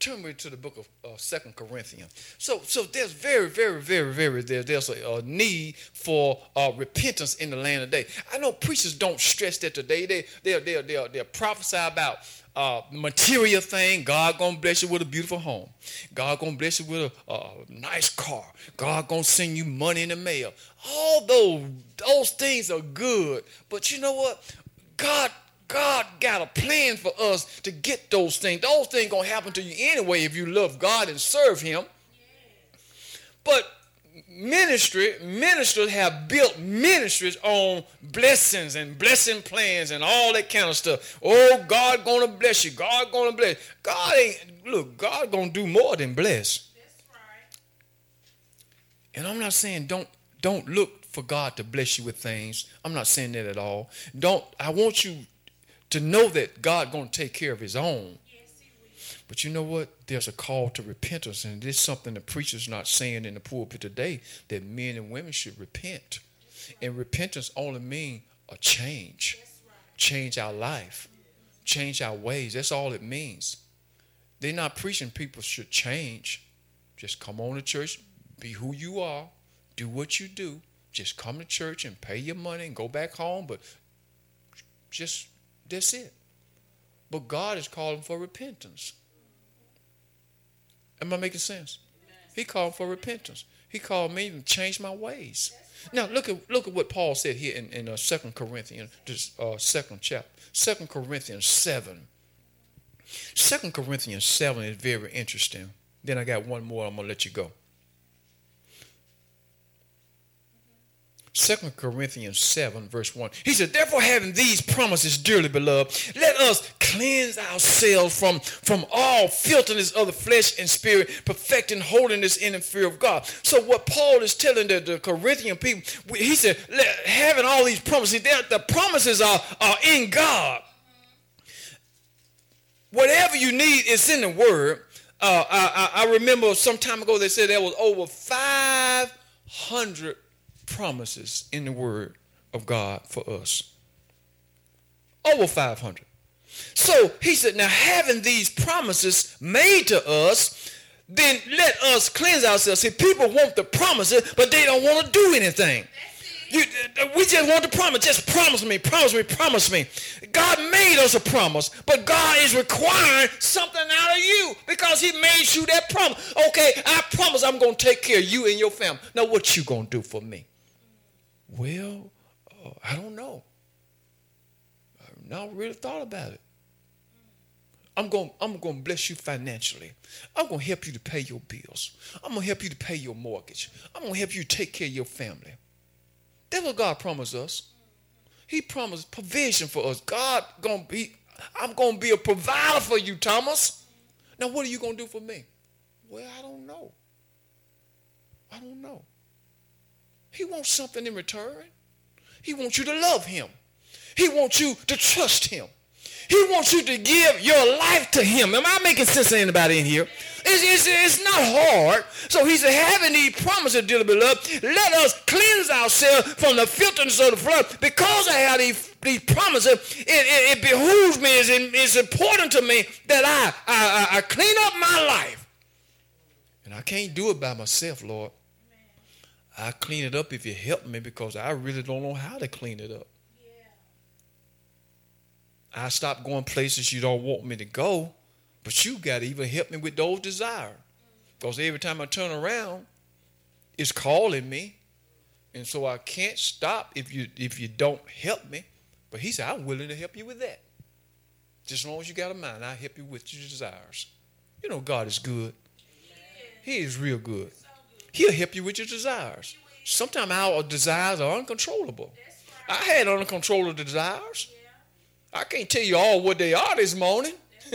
turn me to the book of uh, Second Corinthians. So, so there's very, very, very, very there, there's a, a need for uh, repentance in the land today. I know preachers don't stress that today. They they they they they prophesy about uh, material thing. God gonna bless you with a beautiful home. God gonna bless you with a, a nice car. God gonna send you money in the mail. All those those things are good, but you know what? God God got a plan for us to get those things. Those things gonna happen to you anyway if you love God and serve Him. But ministry, ministers have built ministries on blessings and blessing plans and all that kind of stuff. Oh, God gonna bless you. God gonna bless. God ain't look. God gonna do more than bless. Right. And I'm not saying don't don't look for God to bless you with things. I'm not saying that at all. Don't. I want you to know that God to take care of his own. But you know what? There's a call to repentance, and is something the preacher's not saying in the pulpit today that men and women should repent. And repentance only means a change, change our life, change our ways. That's all it means. They're not preaching people should change. Just come on to church, be who you are, do what you do. Just come to church and pay your money and go back home, but just that's it. But God is calling for repentance. Am I making sense? He called for repentance. He called me to change my ways. Now look at look at what Paul said here in, in uh, 2 Corinthians, this uh, second chapter. 2 Corinthians 7. 2 Corinthians 7 is very interesting. Then I got one more, I'm gonna let you go. Second Corinthians 7, verse 1. He said, Therefore, having these promises, dearly beloved, let us cleanse ourselves from, from all filthiness of the flesh and spirit, perfecting holiness in the fear of God. So, what Paul is telling the, the Corinthian people, he said, having all these promises, the promises are, are in God. Whatever you need is in the Word. Uh, I, I remember some time ago they said there was over 500 promises in the Word of God for us. Over 500. So he said, now having these promises made to us, then let us cleanse ourselves. See, people want the promises, but they don't want to do anything. You, we just want the promise. Just promise me, promise me, promise me. God made us a promise, but God is requiring something out of you because he made you that promise. Okay, I promise I'm going to take care of you and your family. Now, what you going to do for me? Well, uh, I don't know. I've not really thought about it. I'm going, I'm going to bless you financially. I'm going to help you to pay your bills. I'm going to help you to pay your mortgage. I'm going to help you take care of your family. That's what God promised us. He promised provision for us. God going to be, I'm going to be a provider for you, Thomas. Now, what are you going to do for me? Well, I don't know. I don't know. He wants something in return. He wants you to love him. He wants you to trust him. He wants you to give your life to him. Am I making sense to anybody in here? It's, it's, it's not hard. So he said, having these promises, dearly beloved, let us cleanse ourselves from the filthiness of the flood. Because I have these, these promises, it, it, it behooves me, it's, it's, important to me that I, I, I clean up my life. And I can't do it by myself, Lord. I clean it up if you help me because I really don't know how to clean it up. Yeah. I stop going places you don't want me to go, but you got to even help me with those desires. Because every time I turn around, it's calling me. And so I can't stop if you if you don't help me. But he said, I'm willing to help you with that. Just as long as you got a mind, I'll help you with your desires. You know, God is good. He is real good. He'll help you with your desires. Sometimes our desires are uncontrollable. I had uncontrollable desires. I can't tell you all what they are this morning.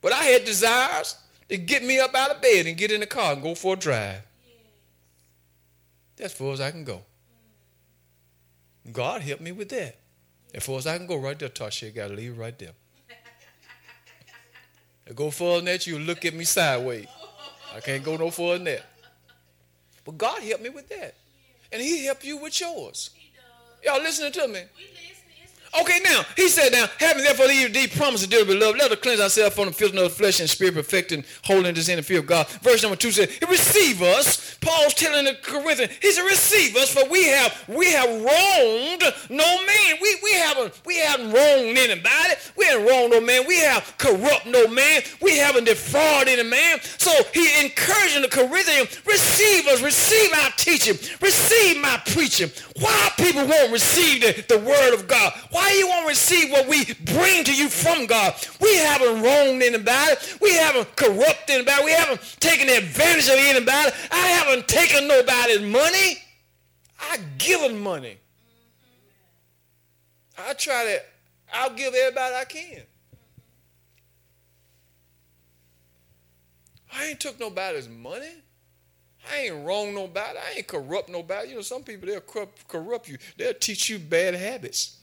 but I had desires to get me up out of bed and get in the car and go for a drive. That's far as I can go. God help me with that. As far as I can go right there, Tasha, got to leave right there. Go further than that, you look at me sideways. I can't go no further than that. But God helped me with that. And He helped you with yours. Y'all listening to me? Okay, now, he said, now, having therefore these, these promises, dear beloved, let us cleanse ourselves from the filth of the flesh and spirit, perfecting holiness in the fear of God. Verse number two said, receive us. Paul's telling the Corinthians, he said, receive us, for we have we have wronged no man. We we haven't we haven't wronged anybody. We haven't wronged no man. We have corrupt no man. We haven't defrauded any man. So he encouraging the Corinthians, receive us, receive our teaching, receive my preaching. Why people won't receive the, the word of God? Why you won't receive what we bring to you from God? We haven't wronged anybody. We haven't corrupted anybody. We haven't taken advantage of anybody. I haven't taken nobody's money. I given money. I try to, I'll give everybody I can. I ain't took nobody's money. I ain't wrong nobody. I ain't corrupt nobody. You know, some people they'll corrupt you. They'll teach you bad habits.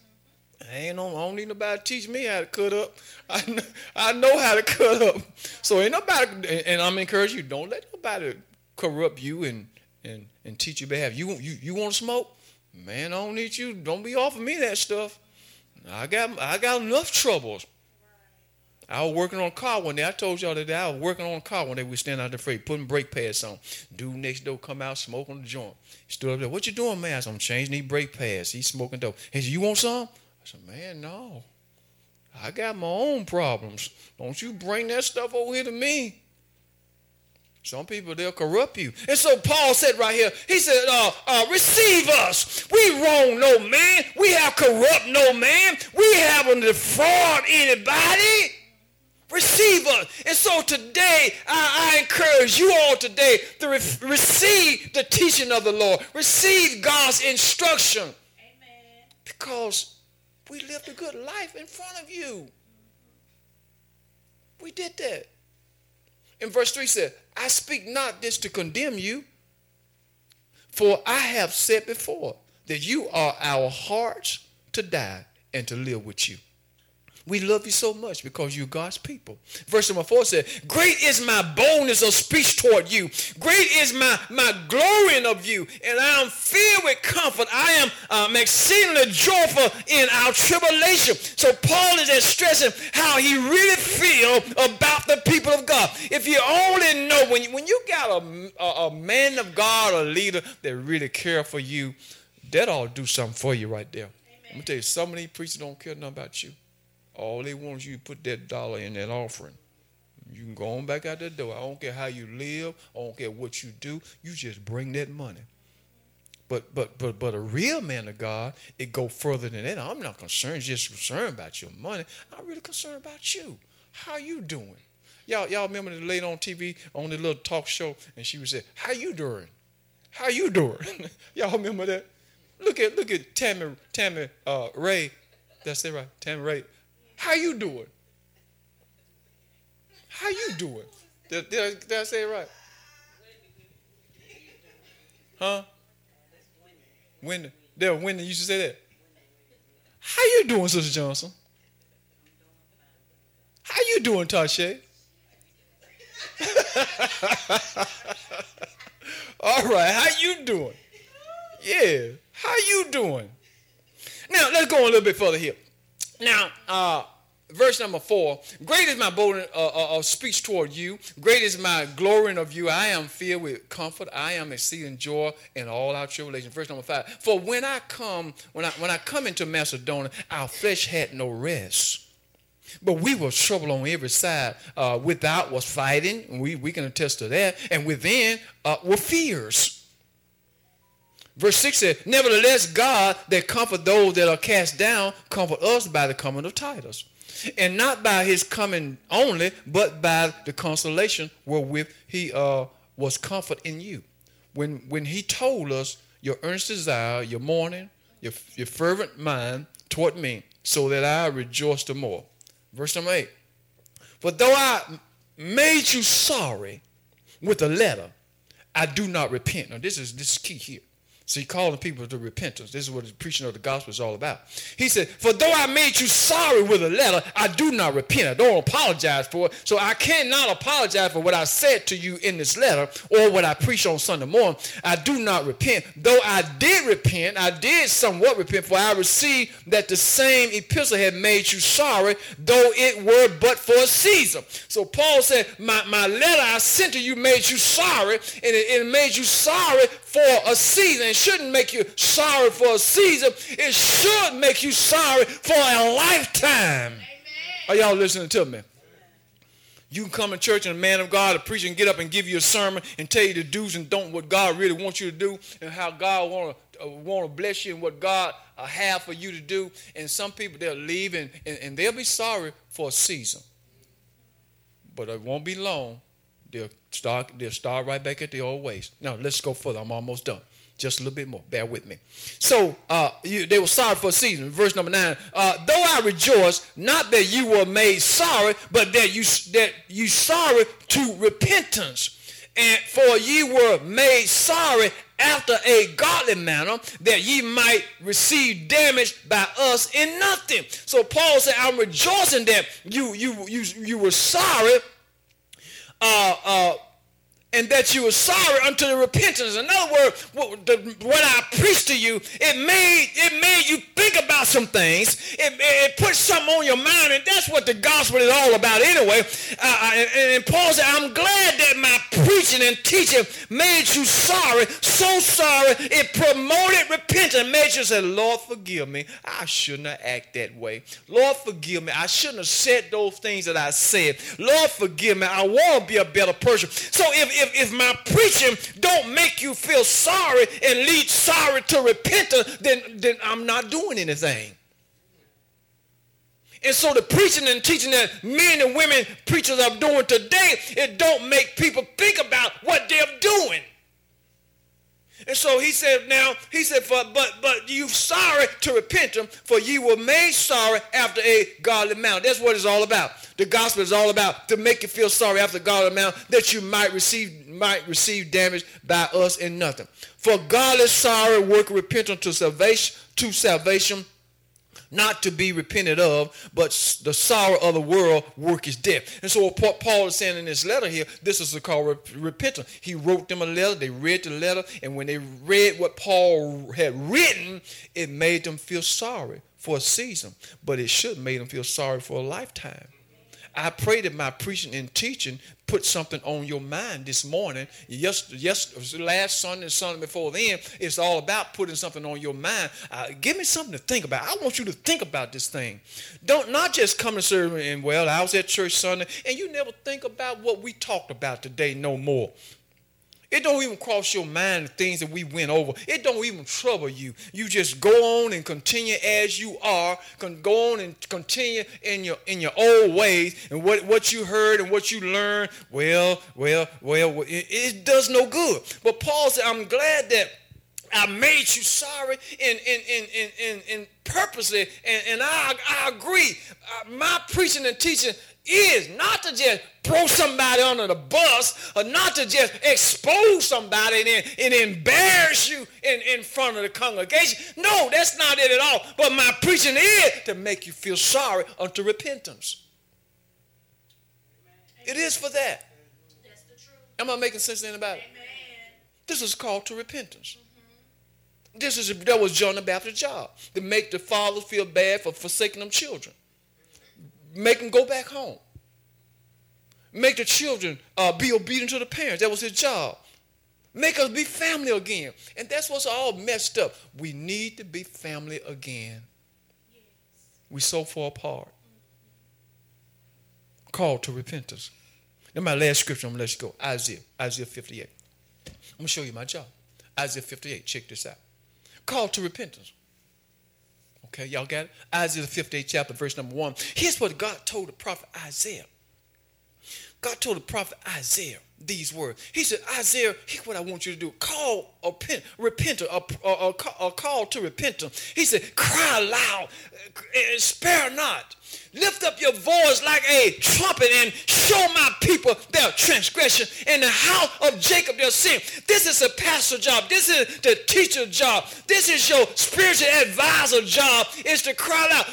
I ain't no, I don't need nobody to teach me how to cut up. I know, I know how to cut up. So ain't nobody, and I'm encouraging you, don't let nobody corrupt you and and and teach you bad. You you you want to smoke? Man, I don't need you. Don't be offering me that stuff. I got I got enough troubles. I was working on a car one day. I told y'all that I was working on a car one day. We stand out there freight, putting brake pads on. Dude next door come out smoking the joint. He stood up there. What you doing, man? I said, I'm changing these brake pads. He's smoking dope. He said, You want some? I said, Man, no. I got my own problems. Don't you bring that stuff over here to me. Some people, they'll corrupt you. And so Paul said right here, he said, uh, uh, receive us. We wrong no man. We have corrupt no man. We haven't defraud anybody. Receive us. And so today, I, I encourage you all today to re- receive the teaching of the Lord. Receive God's instruction. Amen. Because we lived a good life in front of you. We did that. In verse 3 said, I speak not this to condemn you, for I have said before that you are our hearts to die and to live with you. We love you so much because you're God's people. Verse number four said, Great is my boldness of speech toward you. Great is my, my glorying of you. And I am filled with comfort. I am um, exceedingly joyful in our tribulation. So Paul is stressing how he really feel about the people of God. If you only know, when you, when you got a, a, a man of God, a leader that really care for you, that ought to do something for you right there. Amen. I'm going to tell you, some of these preachers don't care nothing about you. All they want is you to put that dollar in that offering. You can go on back out the door. I don't care how you live. I don't care what you do. You just bring that money. But but but but a real man of God, it go further than that. I'm not concerned, just concerned about your money. I'm really concerned about you. How you doing? Y'all y'all remember the lady on TV on the little talk show, and she would say, "How you doing? How you doing?" y'all remember that? Look at look at Tammy Tammy uh, Ray. That's it right, Tammy Ray. How you doing? How you doing? Did, did, I, did I say it right? Huh? When there, when you should say that. How you doing, Sister Johnson? How you doing, Tasha? All right, how you doing? Yeah, how you doing? Now let's go a little bit further here. Now, uh, verse number four great is my boldness uh, uh, of speech toward you. Great is my glorying of you. I am filled with comfort. I am exceeding joy in all our tribulation. Verse number five for when i come when i when i come into macedonia our flesh had no rest. But we were troubled on every side uh, without was fighting. We, we can attest to that. And within uh, were fears. Verse 6 says, Nevertheless, God that comfort those that are cast down, comfort us by the coming of Titus. And not by his coming only, but by the consolation wherewith he uh, was comfort in you. When, when he told us your earnest desire, your mourning, your, your fervent mind toward me, so that I rejoice the more. Verse number 8. For though I made you sorry with a letter, I do not repent. Now this is this is key here. So he calling people to repentance. This is what the preaching of the gospel is all about. He said, For though I made you sorry with a letter, I do not repent. I don't apologize for it. So I cannot apologize for what I said to you in this letter or what I preached on Sunday morning. I do not repent. Though I did repent, I did somewhat repent, for I received that the same epistle had made you sorry, though it were but for a season. So Paul said, My, my letter I sent to you made you sorry, and it, it made you sorry for a season. It shouldn't make you sorry for a season. It should make you sorry for a lifetime. Amen. Are y'all listening to me? You can come in church and a man of God, a preacher, and get up and give you a sermon and tell you the do's and don't what God really wants you to do and how God want to uh, want to bless you and what God uh, have for you to do. And some people they'll leave and, and, and they'll be sorry for a season, but it won't be long they'll start they'll start right back at the old ways. Now let's go further. I'm almost done. Just a little bit more. Bear with me. So uh, you, they were sorry for a season. Verse number nine. Uh, Though I rejoice, not that you were made sorry, but that you that you sorry to repentance. And for ye were made sorry after a godly manner, that ye might receive damage by us in nothing. So Paul said, I'm rejoicing that you you you you were sorry uh, uh, and that you were sorry unto the repentance. In other words, what, the, what I preached to you, it made it made you think about some things. It, it, put something on your mind, and that's what the gospel is all about anyway. Uh, uh and, and Paul said, I'm glad that my preaching and teaching made you sorry, so sorry, it promoted repentance, made you say, Lord, forgive me. I shouldn't have acted that way. Lord, forgive me. I shouldn't have said those things that I said. Lord, forgive me. I want to be a better person. So if, if if, if my preaching don't make you feel sorry and lead sorry to repentance, then, then I'm not doing anything. And so the preaching and teaching that men and women preachers are doing today, it don't make people think about what they're doing. And so he said, now, he said, but but you sorry to repent them, for you were made sorry after a godly manner. That's what it's all about. The gospel is all about to make you feel sorry after godly manner that you might receive might receive damage by us in nothing. For godly sorrow work repentance to salvation to salvation not to be repented of, but the sorrow of the world work is death. And so what Paul is saying in this letter here, this is the called repentance. He wrote them a letter, they read the letter, and when they read what Paul had written, it made them feel sorry for a season, but it should make them feel sorry for a lifetime. I pray that my preaching and teaching put something on your mind this morning. Yes, yes, last Sunday and Sunday before then, it's all about putting something on your mind. Uh, give me something to think about. I want you to think about this thing. Don't not just come to serve and well, I was at church Sunday, and you never think about what we talked about today no more. It don't even cross your mind the things that we went over. It don't even trouble you. You just go on and continue as you are. Can go on and continue in your in your old ways and what, what you heard and what you learned. Well, well, well, it, it does no good. But Paul said, I'm glad that I made you sorry and, and, and, and, and purposely, and, and I, I agree. Uh, my preaching and teaching is not to just throw somebody under the bus or not to just expose somebody and, and embarrass you in, in front of the congregation. No, that's not it at all. But my preaching is to make you feel sorry unto repentance. It is for that. Am I making sense about it? This is called to repentance. This is that was John the Baptist's job to make the fathers feel bad for forsaking them children make them go back home. Make the children uh, be obedient to the parents. That was his job. Make us be family again. And that's what's all messed up. We need to be family again. Yes. We so far apart. Called to repentance. Then my last scripture, I'm to let you go. Isaiah, Isaiah 58. I'm to show you my job. Isaiah 58. Check this out. Called to repentance. Okay, y'all got it? Isaiah the 58th chapter, verse number one. Here's what God told the prophet Isaiah. God told the prophet Isaiah these words. He said, Isaiah, here's what I want you to do. Call a pen, repenter, a, a, a, a call to repentance. He said, cry loud, and spare not. Lift up your voice like a trumpet and show my people their transgression and the house of Jacob their sin. This is a pastor job. This is the teacher job. This is your spiritual advisor job. Is to cry out.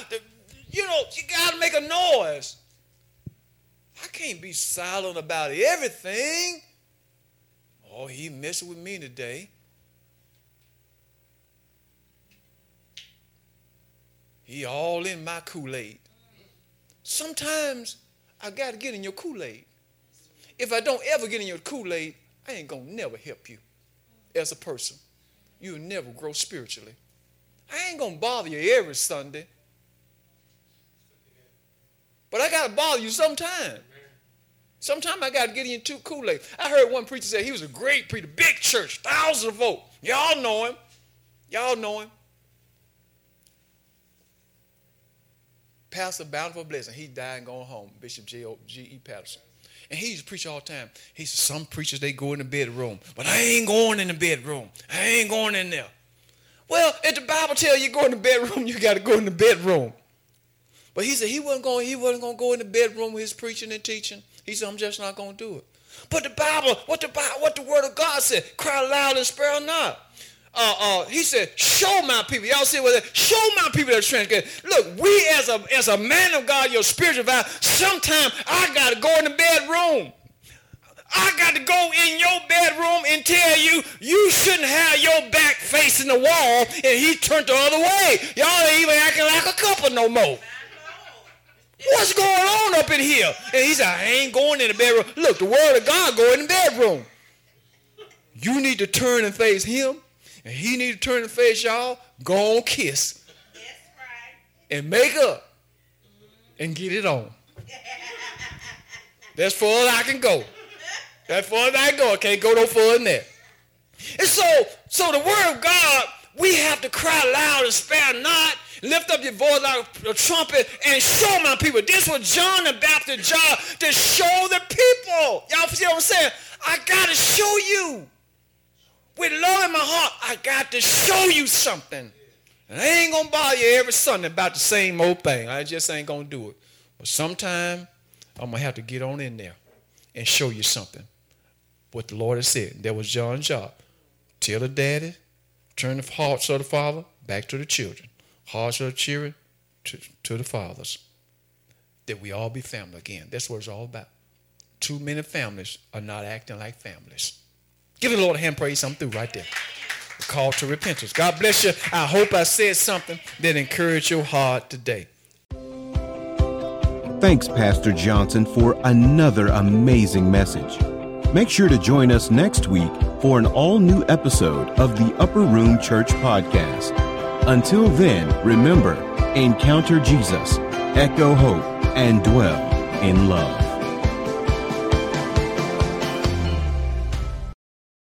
You know, you got to make a noise. I can't be silent about everything. Oh, he messing with me today. He all in my Kool-Aid. Sometimes I got to get in your Kool-Aid. If I don't ever get in your Kool-Aid, I ain't to never help you as a person. You'll never grow spiritually. I ain't to bother you every Sunday. But I got to bother you sometime. Sometimes I got to get into Kool-Aid. I heard one preacher say he was a great preacher, big church, thousands of votes. Y'all know him. Y'all know him. Pastor Bountiful Blessing. He died and gone home. Bishop G.E. Patterson. And he used to preach all the time. He said, some preachers, they go in the bedroom. But I ain't going in the bedroom. I ain't going in there. Well, if the Bible tell you go in the bedroom, you got to go in the bedroom. But he said he wasn't going, he wasn't going to go in the bedroom with his preaching and teaching. He said, I'm just not going to do it. But the Bible, what the Bible, what the word of God said, cry loud and spare not. Uh, uh, he said, show my people. Y'all see what that? Show my people that transgress. Look, we as a as a man of God, your spiritual vibe, sometimes I gotta go in the bedroom. I got to go in your bedroom and tell you you shouldn't have your back facing the wall and he turned the other way. Y'all ain't even acting like a couple no more. What's going on up in here? And he said, I ain't going in the bedroom. Look, the word of God go in the bedroom. You need to turn and face him, and he need to turn and face y'all. Go on kiss. That's right. And make up. And get it on. That's far as I can go. That's far as I can go. I can't go no further than that. And so, so the word of God, we have to cry loud and spare not Lift up your voice like a trumpet and show my people. This was John the Baptist's job to show the people. Y'all see what I'm saying? I got to show you. With love in my heart, I got to show you something. And I ain't going to bother you every Sunday about the same old thing. I just ain't going to do it. But sometime I'm going to have to get on in there and show you something. What the Lord has said. That was John's job. Tell the daddy, turn the hearts of the father back to the children hearts are cheering to, to the fathers. That we all be family again. That's what it's all about. Too many families are not acting like families. Give the Lord a hand praise. I'm through right there. A call to repentance. God bless you. I hope I said something that encouraged your heart today. Thanks, Pastor Johnson, for another amazing message. Make sure to join us next week for an all new episode of the Upper Room Church Podcast. Until then, remember, encounter Jesus, echo hope, and dwell in love.